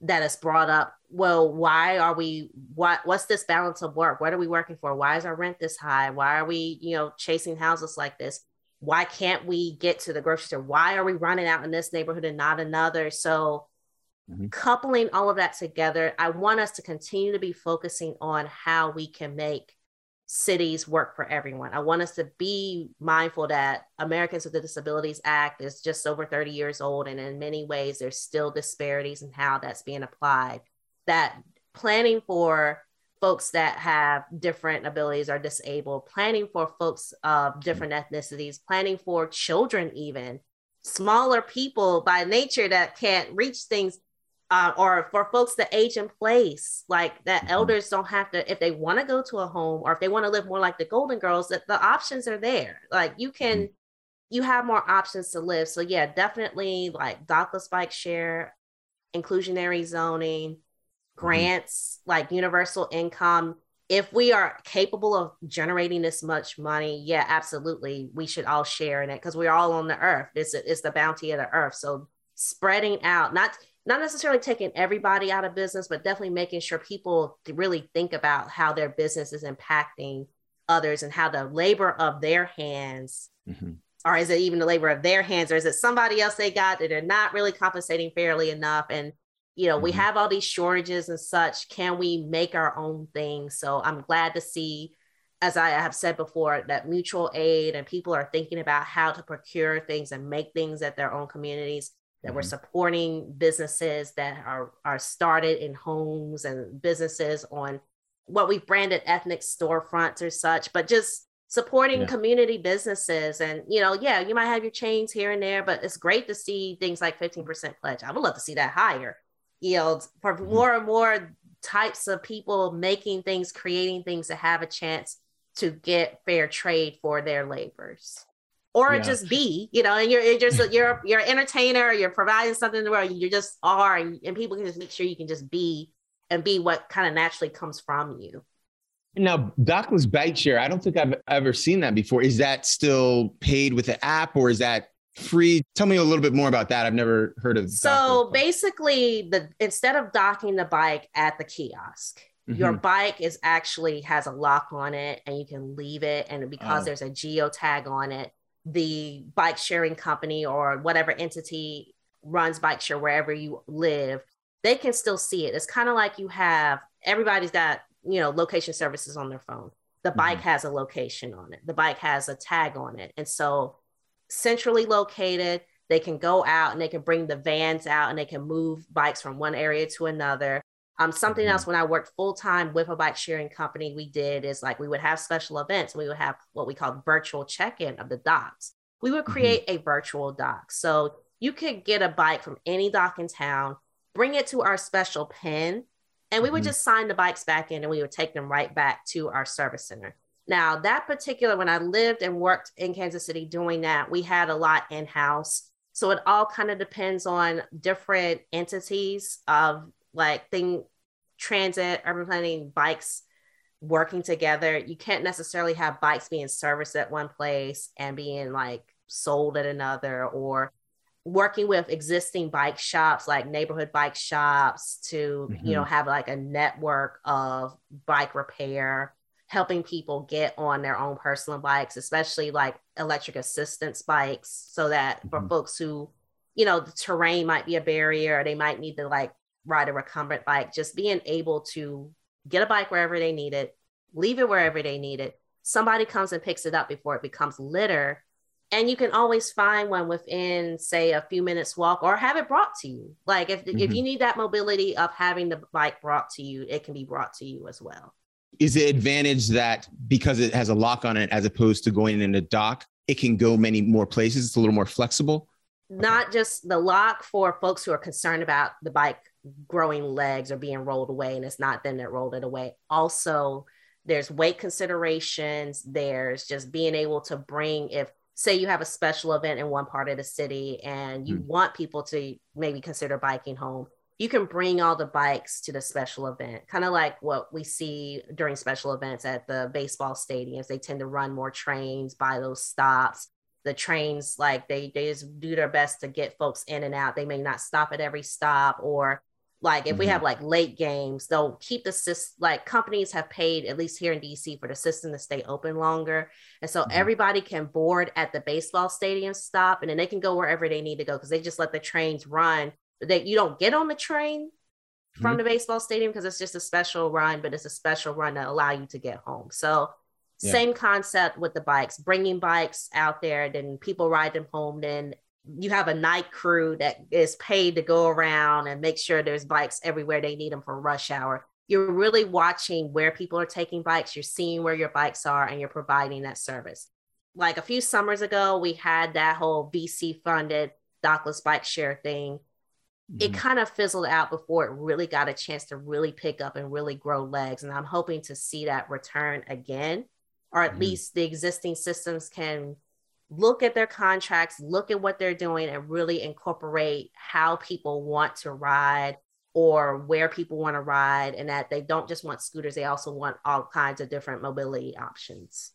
that is brought up well why are we what what's this balance of work? What are we working for? Why is our rent this high? Why are we you know chasing houses like this? Why can't we get to the grocery store? Why are we running out in this neighborhood and not another? So mm-hmm. coupling all of that together i want us to continue to be focusing on how we can make cities work for everyone. I want us to be mindful that Americans with Disabilities Act is just over 30 years old, and in many ways, there's still disparities in how that's being applied. That planning for folks that have different abilities are disabled, planning for folks of different ethnicities, planning for children, even smaller people by nature that can't reach things uh, or for folks that age in place, like that mm-hmm. elders don't have to, if they want to go to a home or if they want to live more like the Golden Girls, that the options are there. Like you can, mm-hmm. you have more options to live. So yeah, definitely like dockless bike share, inclusionary zoning, mm-hmm. grants, like universal income. If we are capable of generating this much money, yeah, absolutely, we should all share in it because we're all on the earth. It's it's the bounty of the earth. So spreading out, not not necessarily taking everybody out of business, but definitely making sure people really think about how their business is impacting others and how the labor of their hands, mm-hmm. or is it even the labor of their hands, or is it somebody else they got that they're not really compensating fairly enough? And you know, mm-hmm. we have all these shortages and such. Can we make our own thing? So I'm glad to see, as I have said before, that mutual aid and people are thinking about how to procure things and make things at their own communities that mm-hmm. we're supporting businesses that are are started in homes and businesses on what we've branded ethnic storefronts or such, but just supporting yeah. community businesses. And you know, yeah, you might have your chains here and there, but it's great to see things like 15% pledge. I would love to see that higher. Yields for mm-hmm. more and more types of people making things, creating things to have a chance to get fair trade for their labors or yeah. just be, you know, and you're, you're just you're you're an entertainer, you're providing something in the world, you just are, and, and people can just make sure you can just be and be what kind of naturally comes from you. Now, Dockless Bike Share, I don't think I've ever seen that before. Is that still paid with the app or is that free? Tell me a little bit more about that. I've never heard of. So basically, the instead of docking the bike at the kiosk, mm-hmm. your bike is actually has a lock on it, and you can leave it. And because oh. there's a geo tag on it, the bike sharing company or whatever entity runs bike share wherever you live, they can still see it. It's kind of like you have everybody's got, you know, location services on their phone. The mm-hmm. bike has a location on it, the bike has a tag on it. And so, centrally located, they can go out and they can bring the vans out and they can move bikes from one area to another. Um, something mm-hmm. else when I worked full time with a bike sharing company, we did is like we would have special events. We would have what we call virtual check in of the docks. We would mm-hmm. create mm-hmm. a virtual dock. So you could get a bike from any dock in town, bring it to our special pen, and we would mm-hmm. just sign the bikes back in and we would take them right back to our service center. Now, that particular, when I lived and worked in Kansas City doing that, we had a lot in house. So it all kind of depends on different entities of like thing transit urban planning bikes working together you can't necessarily have bikes being serviced at one place and being like sold at another or working with existing bike shops like neighborhood bike shops to mm-hmm. you know have like a network of bike repair helping people get on their own personal bikes especially like electric assistance bikes so that mm-hmm. for folks who you know the terrain might be a barrier or they might need to like ride a recumbent bike, just being able to get a bike wherever they need it, leave it wherever they need it. Somebody comes and picks it up before it becomes litter. And you can always find one within, say, a few minutes walk or have it brought to you. Like if, mm-hmm. if you need that mobility of having the bike brought to you, it can be brought to you as well. Is the advantage that because it has a lock on it as opposed to going in a dock, it can go many more places? It's a little more flexible? Not just the lock for folks who are concerned about the bike growing legs or being rolled away and it's not them that rolled it away. Also there's weight considerations. There's just being able to bring if say you have a special event in one part of the city and you mm. want people to maybe consider biking home you can bring all the bikes to the special event. Kind of like what we see during special events at the baseball stadiums. They tend to run more trains by those stops the trains like they they just do their best to get folks in and out they may not stop at every stop or Like if mm-hmm. we have like late games, they'll keep the system. Like companies have paid at least here in DC for the system to stay open longer, and so mm-hmm. everybody can board at the baseball stadium stop, and then they can go wherever they need to go because they just let the trains run. That you don't get on the train from mm-hmm. the baseball stadium because it's just a special run, but it's a special run to allow you to get home. So yeah. same concept with the bikes, bringing bikes out there, then people ride them home, then you have a night crew that is paid to go around and make sure there's bikes everywhere they need them for rush hour. You're really watching where people are taking bikes, you're seeing where your bikes are, and you're providing that service. Like a few summers ago, we had that whole VC funded dockless bike share thing. Mm-hmm. It kind of fizzled out before it really got a chance to really pick up and really grow legs. And I'm hoping to see that return again, or at mm-hmm. least the existing systems can look at their contracts, look at what they're doing, and really incorporate how people want to ride or where people want to ride, and that they don't just want scooters, they also want all kinds of different mobility options.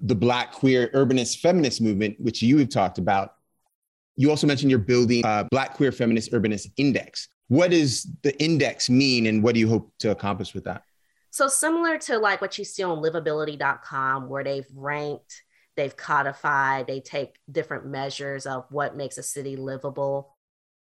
The Black queer urbanist feminist movement, which you have talked about, you also mentioned you're building a Black queer feminist urbanist index. What does the index mean, and what do you hope to accomplish with that? So, similar to like what you see on livability.com, where they've ranked they've codified, they take different measures of what makes a city livable.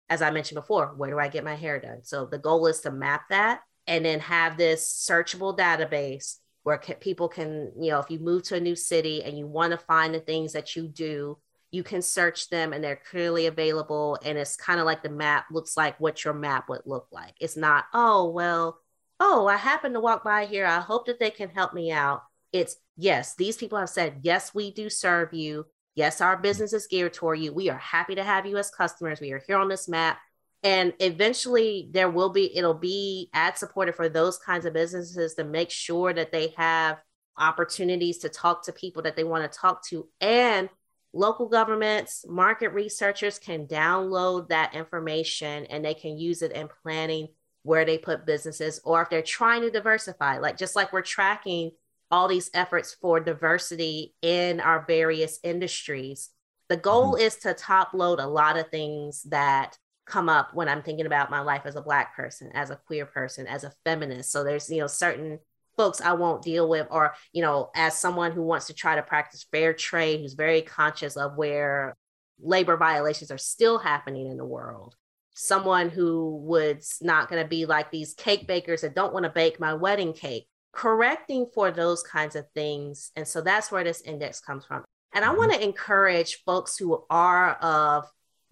As I mentioned before, where do I get my hair done? So the goal is to map that and then have this searchable database where people can, you know, if you move to a new city and you want to find the things that you do, you can search them and they're clearly available. And it's kind of like the map looks like what your map would look like. It's not, oh, well, oh, I happen to walk by here. I hope that they can help me out. It's yes, these people have said, yes, we do serve you. Yes, our business is geared toward you. We are happy to have you as customers. We are here on this map. And eventually there will be, it'll be ad supported for those kinds of businesses to make sure that they have opportunities to talk to people that they want to talk to. And local governments, market researchers can download that information and they can use it in planning where they put businesses or if they're trying to diversify, like just like we're tracking all these efforts for diversity in our various industries. The goal mm-hmm. is to top load a lot of things that come up when I'm thinking about my life as a black person, as a queer person, as a feminist. So there's, you know, certain folks I won't deal with, or, you know, as someone who wants to try to practice fair trade, who's very conscious of where labor violations are still happening in the world. Someone who would not going to be like these cake bakers that don't want to bake my wedding cake correcting for those kinds of things. And so that's where this index comes from. And I want to mm-hmm. encourage folks who are of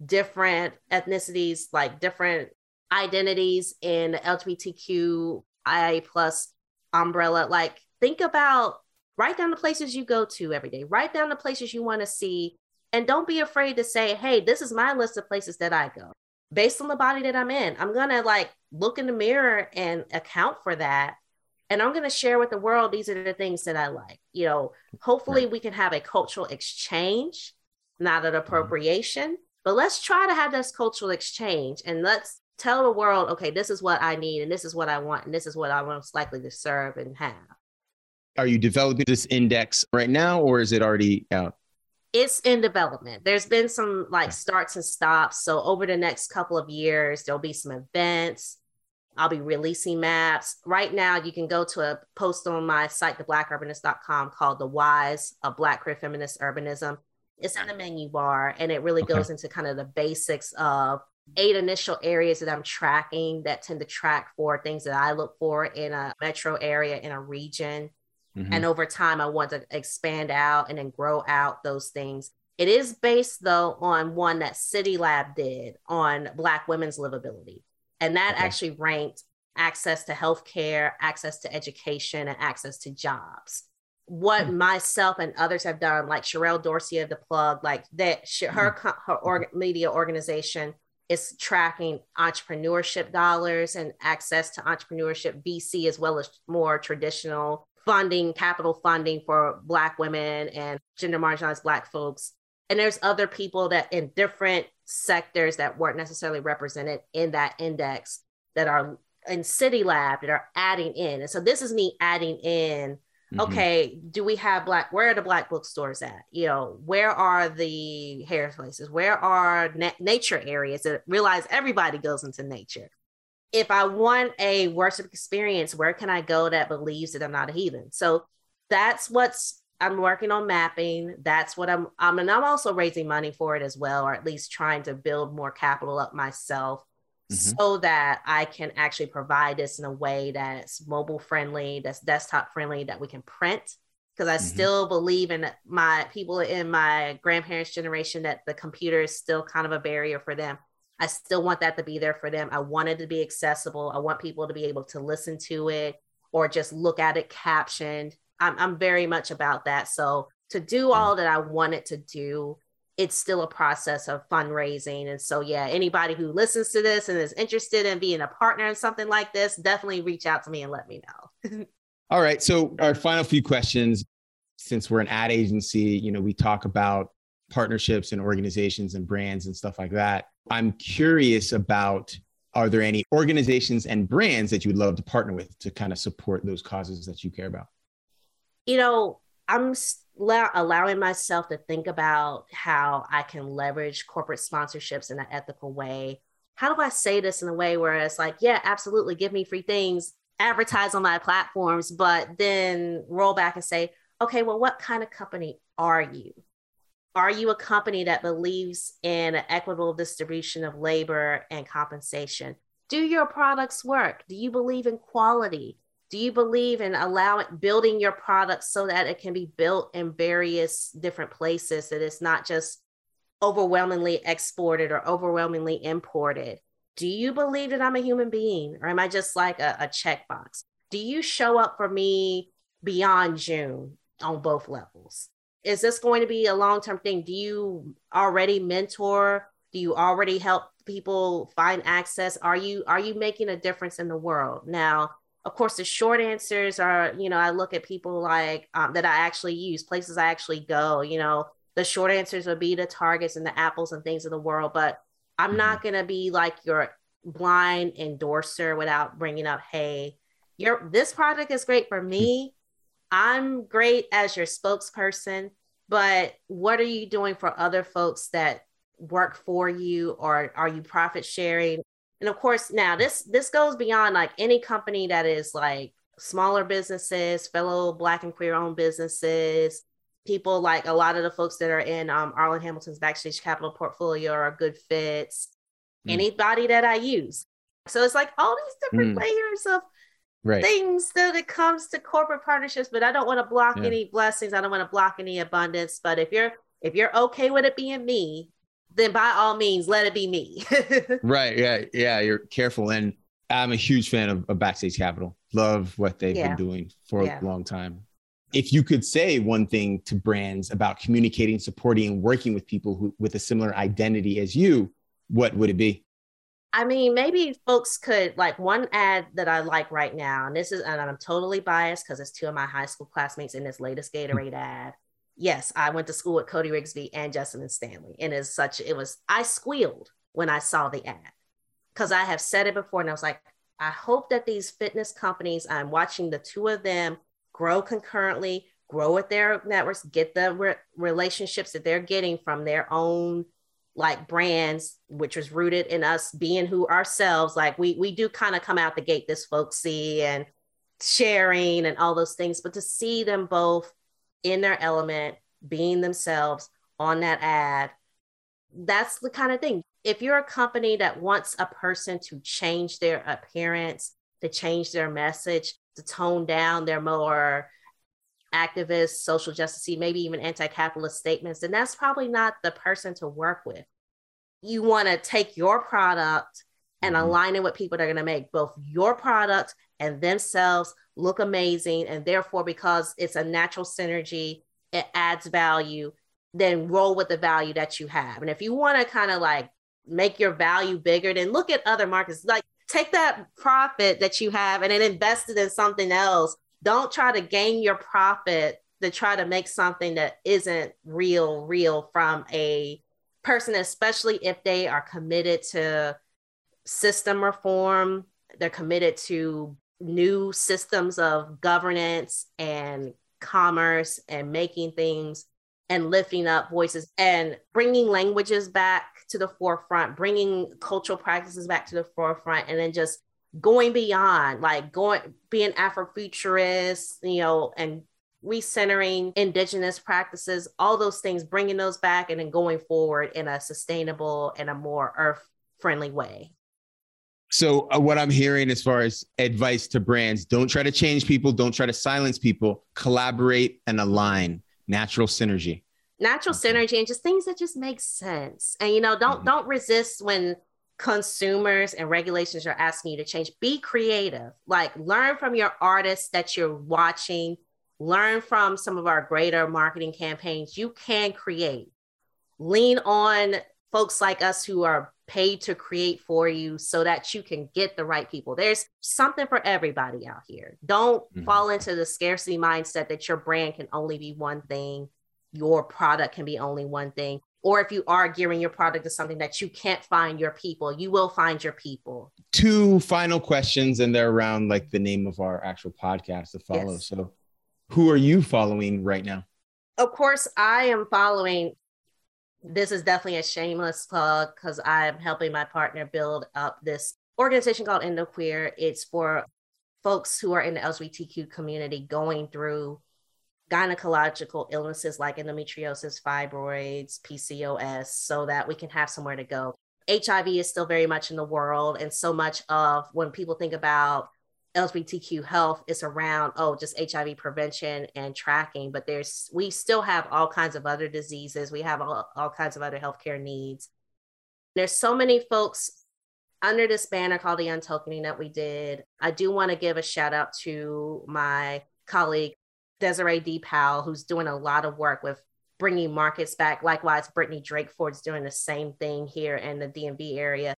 different ethnicities, like different identities in the LGBTQIA plus umbrella, like think about write down the places you go to every day, write down the places you want to see, and don't be afraid to say, hey, this is my list of places that I go. Based on the body that I'm in, I'm gonna like look in the mirror and account for that and I'm going to share with the world these are the things that I like. You know, hopefully we can have a cultural exchange, not an mm-hmm. appropriation, but let's try to have this cultural exchange and let's tell the world, okay, this is what I need and this is what I want and this is what I'm most likely to serve and have. Are you developing this index right now or is it already out? It's in development. There's been some like starts and stops. So over the next couple of years, there'll be some events I'll be releasing maps. Right now, you can go to a post on my site, theblackurbanist.com, called The Whys of Black Queer Feminist Urbanism. It's in the menu bar, and it really okay. goes into kind of the basics of eight initial areas that I'm tracking that tend to track for things that I look for in a metro area, in a region. Mm-hmm. And over time, I want to expand out and then grow out those things. It is based, though, on one that City Lab did on Black women's livability. And that okay. actually ranked access to healthcare, access to education, and access to jobs. What hmm. myself and others have done, like Sherrell Dorsey of the Plug, like that, her hmm. her org, media organization is tracking entrepreneurship dollars and access to entrepreneurship VC as well as more traditional funding, capital funding for Black women and gender marginalized Black folks. And there's other people that in different sectors that weren't necessarily represented in that index that are in City Lab that are adding in. And so this is me adding in. Mm-hmm. Okay, do we have black? Where are the black bookstores at? You know, where are the hair places? Where are na- nature areas that realize everybody goes into nature? If I want a worship experience, where can I go that believes that I'm not a heathen? So that's what's I'm working on mapping. That's what I'm I'm and I'm also raising money for it as well, or at least trying to build more capital up myself mm-hmm. so that I can actually provide this in a way that's mobile friendly, that's desktop friendly, that we can print. Because I mm-hmm. still believe in my people in my grandparents' generation that the computer is still kind of a barrier for them. I still want that to be there for them. I want it to be accessible. I want people to be able to listen to it or just look at it captioned. I'm, I'm very much about that. So to do mm. all that I wanted to do, it's still a process of fundraising. And so, yeah, anybody who listens to this and is interested in being a partner in something like this, definitely reach out to me and let me know. all right. So, our final few questions since we're an ad agency, you know, we talk about partnerships and organizations and brands and stuff like that. I'm curious about are there any organizations and brands that you would love to partner with to kind of support those causes that you care about? You know, I'm allowing myself to think about how I can leverage corporate sponsorships in an ethical way. How do I say this in a way where it's like, yeah, absolutely, give me free things, advertise on my platforms, but then roll back and say, okay, well, what kind of company are you? Are you a company that believes in equitable distribution of labor and compensation? Do your products work? Do you believe in quality? Do you believe in allowing building your products so that it can be built in various different places that it's not just overwhelmingly exported or overwhelmingly imported? Do you believe that I'm a human being or am I just like a, a checkbox? Do you show up for me beyond June on both levels? Is this going to be a long term thing? Do you already mentor? Do you already help people find access? Are you are you making a difference in the world? Now, of course, the short answers are, you know, I look at people like um, that I actually use, places I actually go. You know, the short answers would be the Targets and the Apples and things of the world, but I'm mm-hmm. not gonna be like your blind endorser without bringing up, hey, your this product is great for me. I'm great as your spokesperson, but what are you doing for other folks that work for you or are you profit sharing? And of course, now this this goes beyond like any company that is like smaller businesses, fellow black and queer owned businesses, people like a lot of the folks that are in um, Arlan Hamilton's Backstage Capital portfolio are good fits. Mm. Anybody that I use. So it's like all these different mm. layers of right. things that it comes to corporate partnerships, but I don't want to block yeah. any blessings. I don't want to block any abundance. But if you're if you're okay with it being me, then by all means, let it be me. right. Yeah. Yeah. You're careful. And I'm a huge fan of, of Backstage Capital. Love what they've yeah. been doing for yeah. a long time. If you could say one thing to brands about communicating, supporting, and working with people who with a similar identity as you, what would it be? I mean, maybe folks could like one ad that I like right now, and this is, and I'm totally biased because it's two of my high school classmates in this latest hmm. Gatorade ad. Yes, I went to school with Cody Rigsby and Justin and Stanley, and as such it was. I squealed when I saw the ad because I have said it before, and I was like, I hope that these fitness companies, I'm watching the two of them grow concurrently, grow with their networks, get the re- relationships that they're getting from their own like brands which was rooted in us being who ourselves like we we do kind of come out the gate this folksy and sharing and all those things but to see them both in their element being themselves on that ad that's the kind of thing. If you're a company that wants a person to change their appearance to change their message to tone down their more activist, social justice, maybe even anti-capitalist statements, then that's probably not the person to work with. You want to take your product and mm-hmm. align it with people that are going to make both your product and themselves look amazing. And therefore, because it's a natural synergy, it adds value, then roll with the value that you have. And if you want to kind of like make your value bigger, then look at other markets. Like take that profit that you have and then invest it in something else don't try to gain your profit to try to make something that isn't real real from a person especially if they are committed to system reform. They're committed to new systems of governance and commerce and making things and lifting up voices and bringing languages back to the forefront bringing cultural practices back to the forefront and then just going beyond, like going being Afrofuturist, you know, and recentering indigenous practices, all those things, bringing those back and then going forward in a sustainable and a more earth friendly way. So, uh, what I'm hearing as far as advice to brands don't try to change people, don't try to silence people, collaborate and align, natural synergy. Natural synergy and just things that just make sense. And, you know, don't, mm-hmm. don't resist when consumers and regulations are asking you to change. Be creative, like learn from your artists that you're watching, learn from some of our greater marketing campaigns. You can create, lean on folks like us who are paid to create for you so that you can get the right people. There's something for everybody out here. Don't mm-hmm. fall into the scarcity mindset that your brand can only be one thing, your product can be only one thing. Or if you are gearing your product to something that you can't find your people, you will find your people. Two final questions, and they're around like the name of our actual podcast to follow. Yes. So, who are you following right now? Of course, I am following this is definitely a shameless plug because I'm helping my partner build up this organization called EndoQueer. It's for folks who are in the LGBTQ community going through gynecological illnesses like endometriosis, fibroids, PCOS, so that we can have somewhere to go. HIV is still very much in the world, and so much of when people think about LGBTQ health is around, oh, just HIV prevention and tracking, but there's, we still have all kinds of other diseases. We have all, all kinds of other healthcare needs. There's so many folks under this banner called the Untokening that we did. I do want to give a shout out to my colleague, Desiree D. Powell, who's doing a lot of work with bringing markets back. Likewise, Brittany Drakeford's doing the same thing here in the DMV area.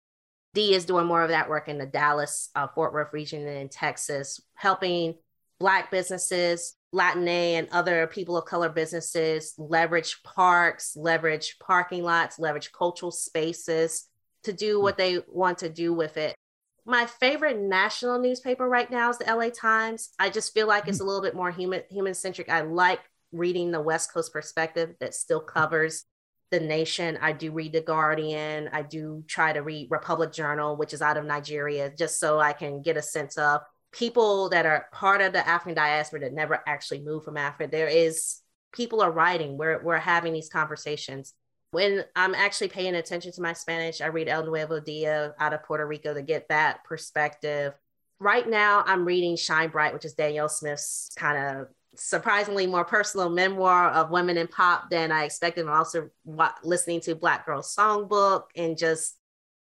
D is doing more of that work in the Dallas, uh, Fort Worth region and in Texas, helping Black businesses, Latin and other people of color businesses leverage parks, leverage parking lots, leverage cultural spaces to do what they want to do with it. My favorite national newspaper right now is the LA Times. I just feel like it's a mm-hmm. little bit more human human centric. I like reading the West Coast perspective that still covers the Nation. I do read The Guardian. I do try to read Republic Journal, which is out of Nigeria, just so I can get a sense of people that are part of the African diaspora that never actually moved from Africa. There is people are writing. We're we're having these conversations. When I'm actually paying attention to my Spanish, I read El Nuevo Dia out of Puerto Rico to get that perspective. Right now, I'm reading Shine Bright, which is Danyel Smith's kind of surprisingly more personal memoir of women in pop than I expected. I'm also listening to Black Girl Songbook and just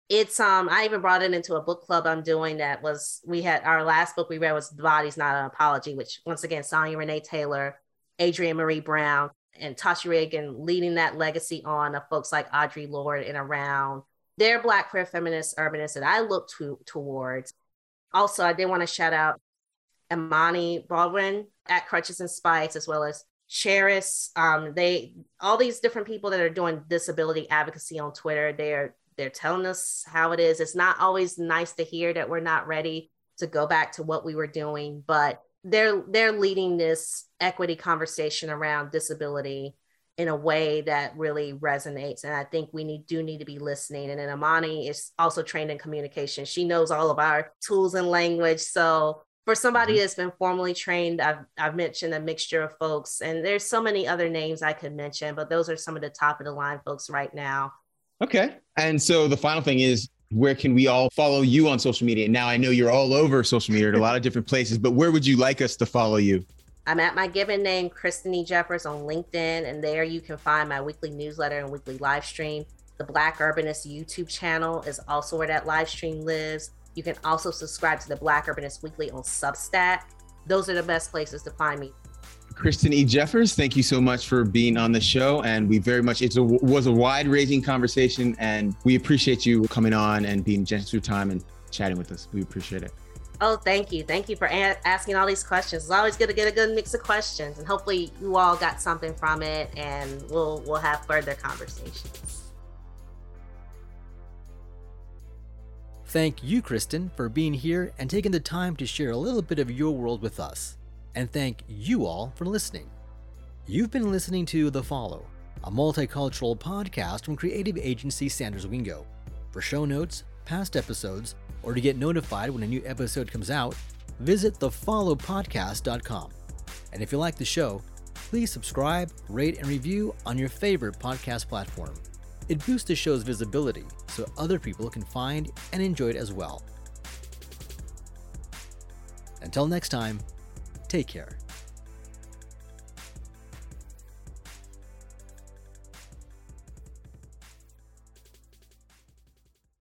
it's um I even brought it into a book club I'm doing that was we had our last book we read was The Body's Not an Apology, which once again Sonya Renee Taylor, Adrienne Maree Brown, and Tasha Reagan leading that legacy on of folks like Audre Lorde and around. They're black queer feminist urbanists that I look to towards. Also, I did want to shout out Imani Barbarin at Crutches and Spikes, as well as Cheris. Um, they all these different people that are doing disability advocacy on Twitter. They're they're telling us how it is. It's not always nice to hear that we're not ready to go back to what we were doing, but they're they're leading this equity conversation around disability in a way that really resonates. And I think we need do need to be listening. And then Imani is also trained in communication. She knows all of our tools and language. So for somebody mm-hmm. that's been formally trained, I've I've mentioned a mixture of folks, and there's so many other names I could mention, but those are some of the top of the line folks right now. Okay, and so the final thing is, where can we all follow you on social media? Now I know you're all over social media at a lot of different places, but where would you like us to follow you? I'm at my given name, Kristen E. Jeffers, on LinkedIn, and there you can find my weekly newsletter and weekly live stream. The Black Urbanist YouTube channel is also where that live stream lives. You can also subscribe to the Black Urbanist Weekly on Substack. Those are the best places to find me. Kristen E. Jeffers, thank you so much for being on the show. And we very much, it was a wide ranging conversation. And we appreciate you coming on and being generous with your time and chatting with us. We appreciate it. Oh, thank you. Thank you for a- asking all these questions. It's always good to get a good mix of questions. And hopefully you all got something from it and we'll, we'll have further conversations. Thank you, Kristen, for being here and taking the time to share a little bit of your world with us. And thank you all for listening. You've been listening to The Follow, a multicultural podcast from creative agency Sanders Wingo. For show notes, past episodes, or to get notified when a new episode comes out, visit thefollowpodcast.com. And if you like the show, please subscribe, rate, and review on your favorite podcast platform. It boosts the show's visibility so other people can find and enjoy it as well. Until next time, take care.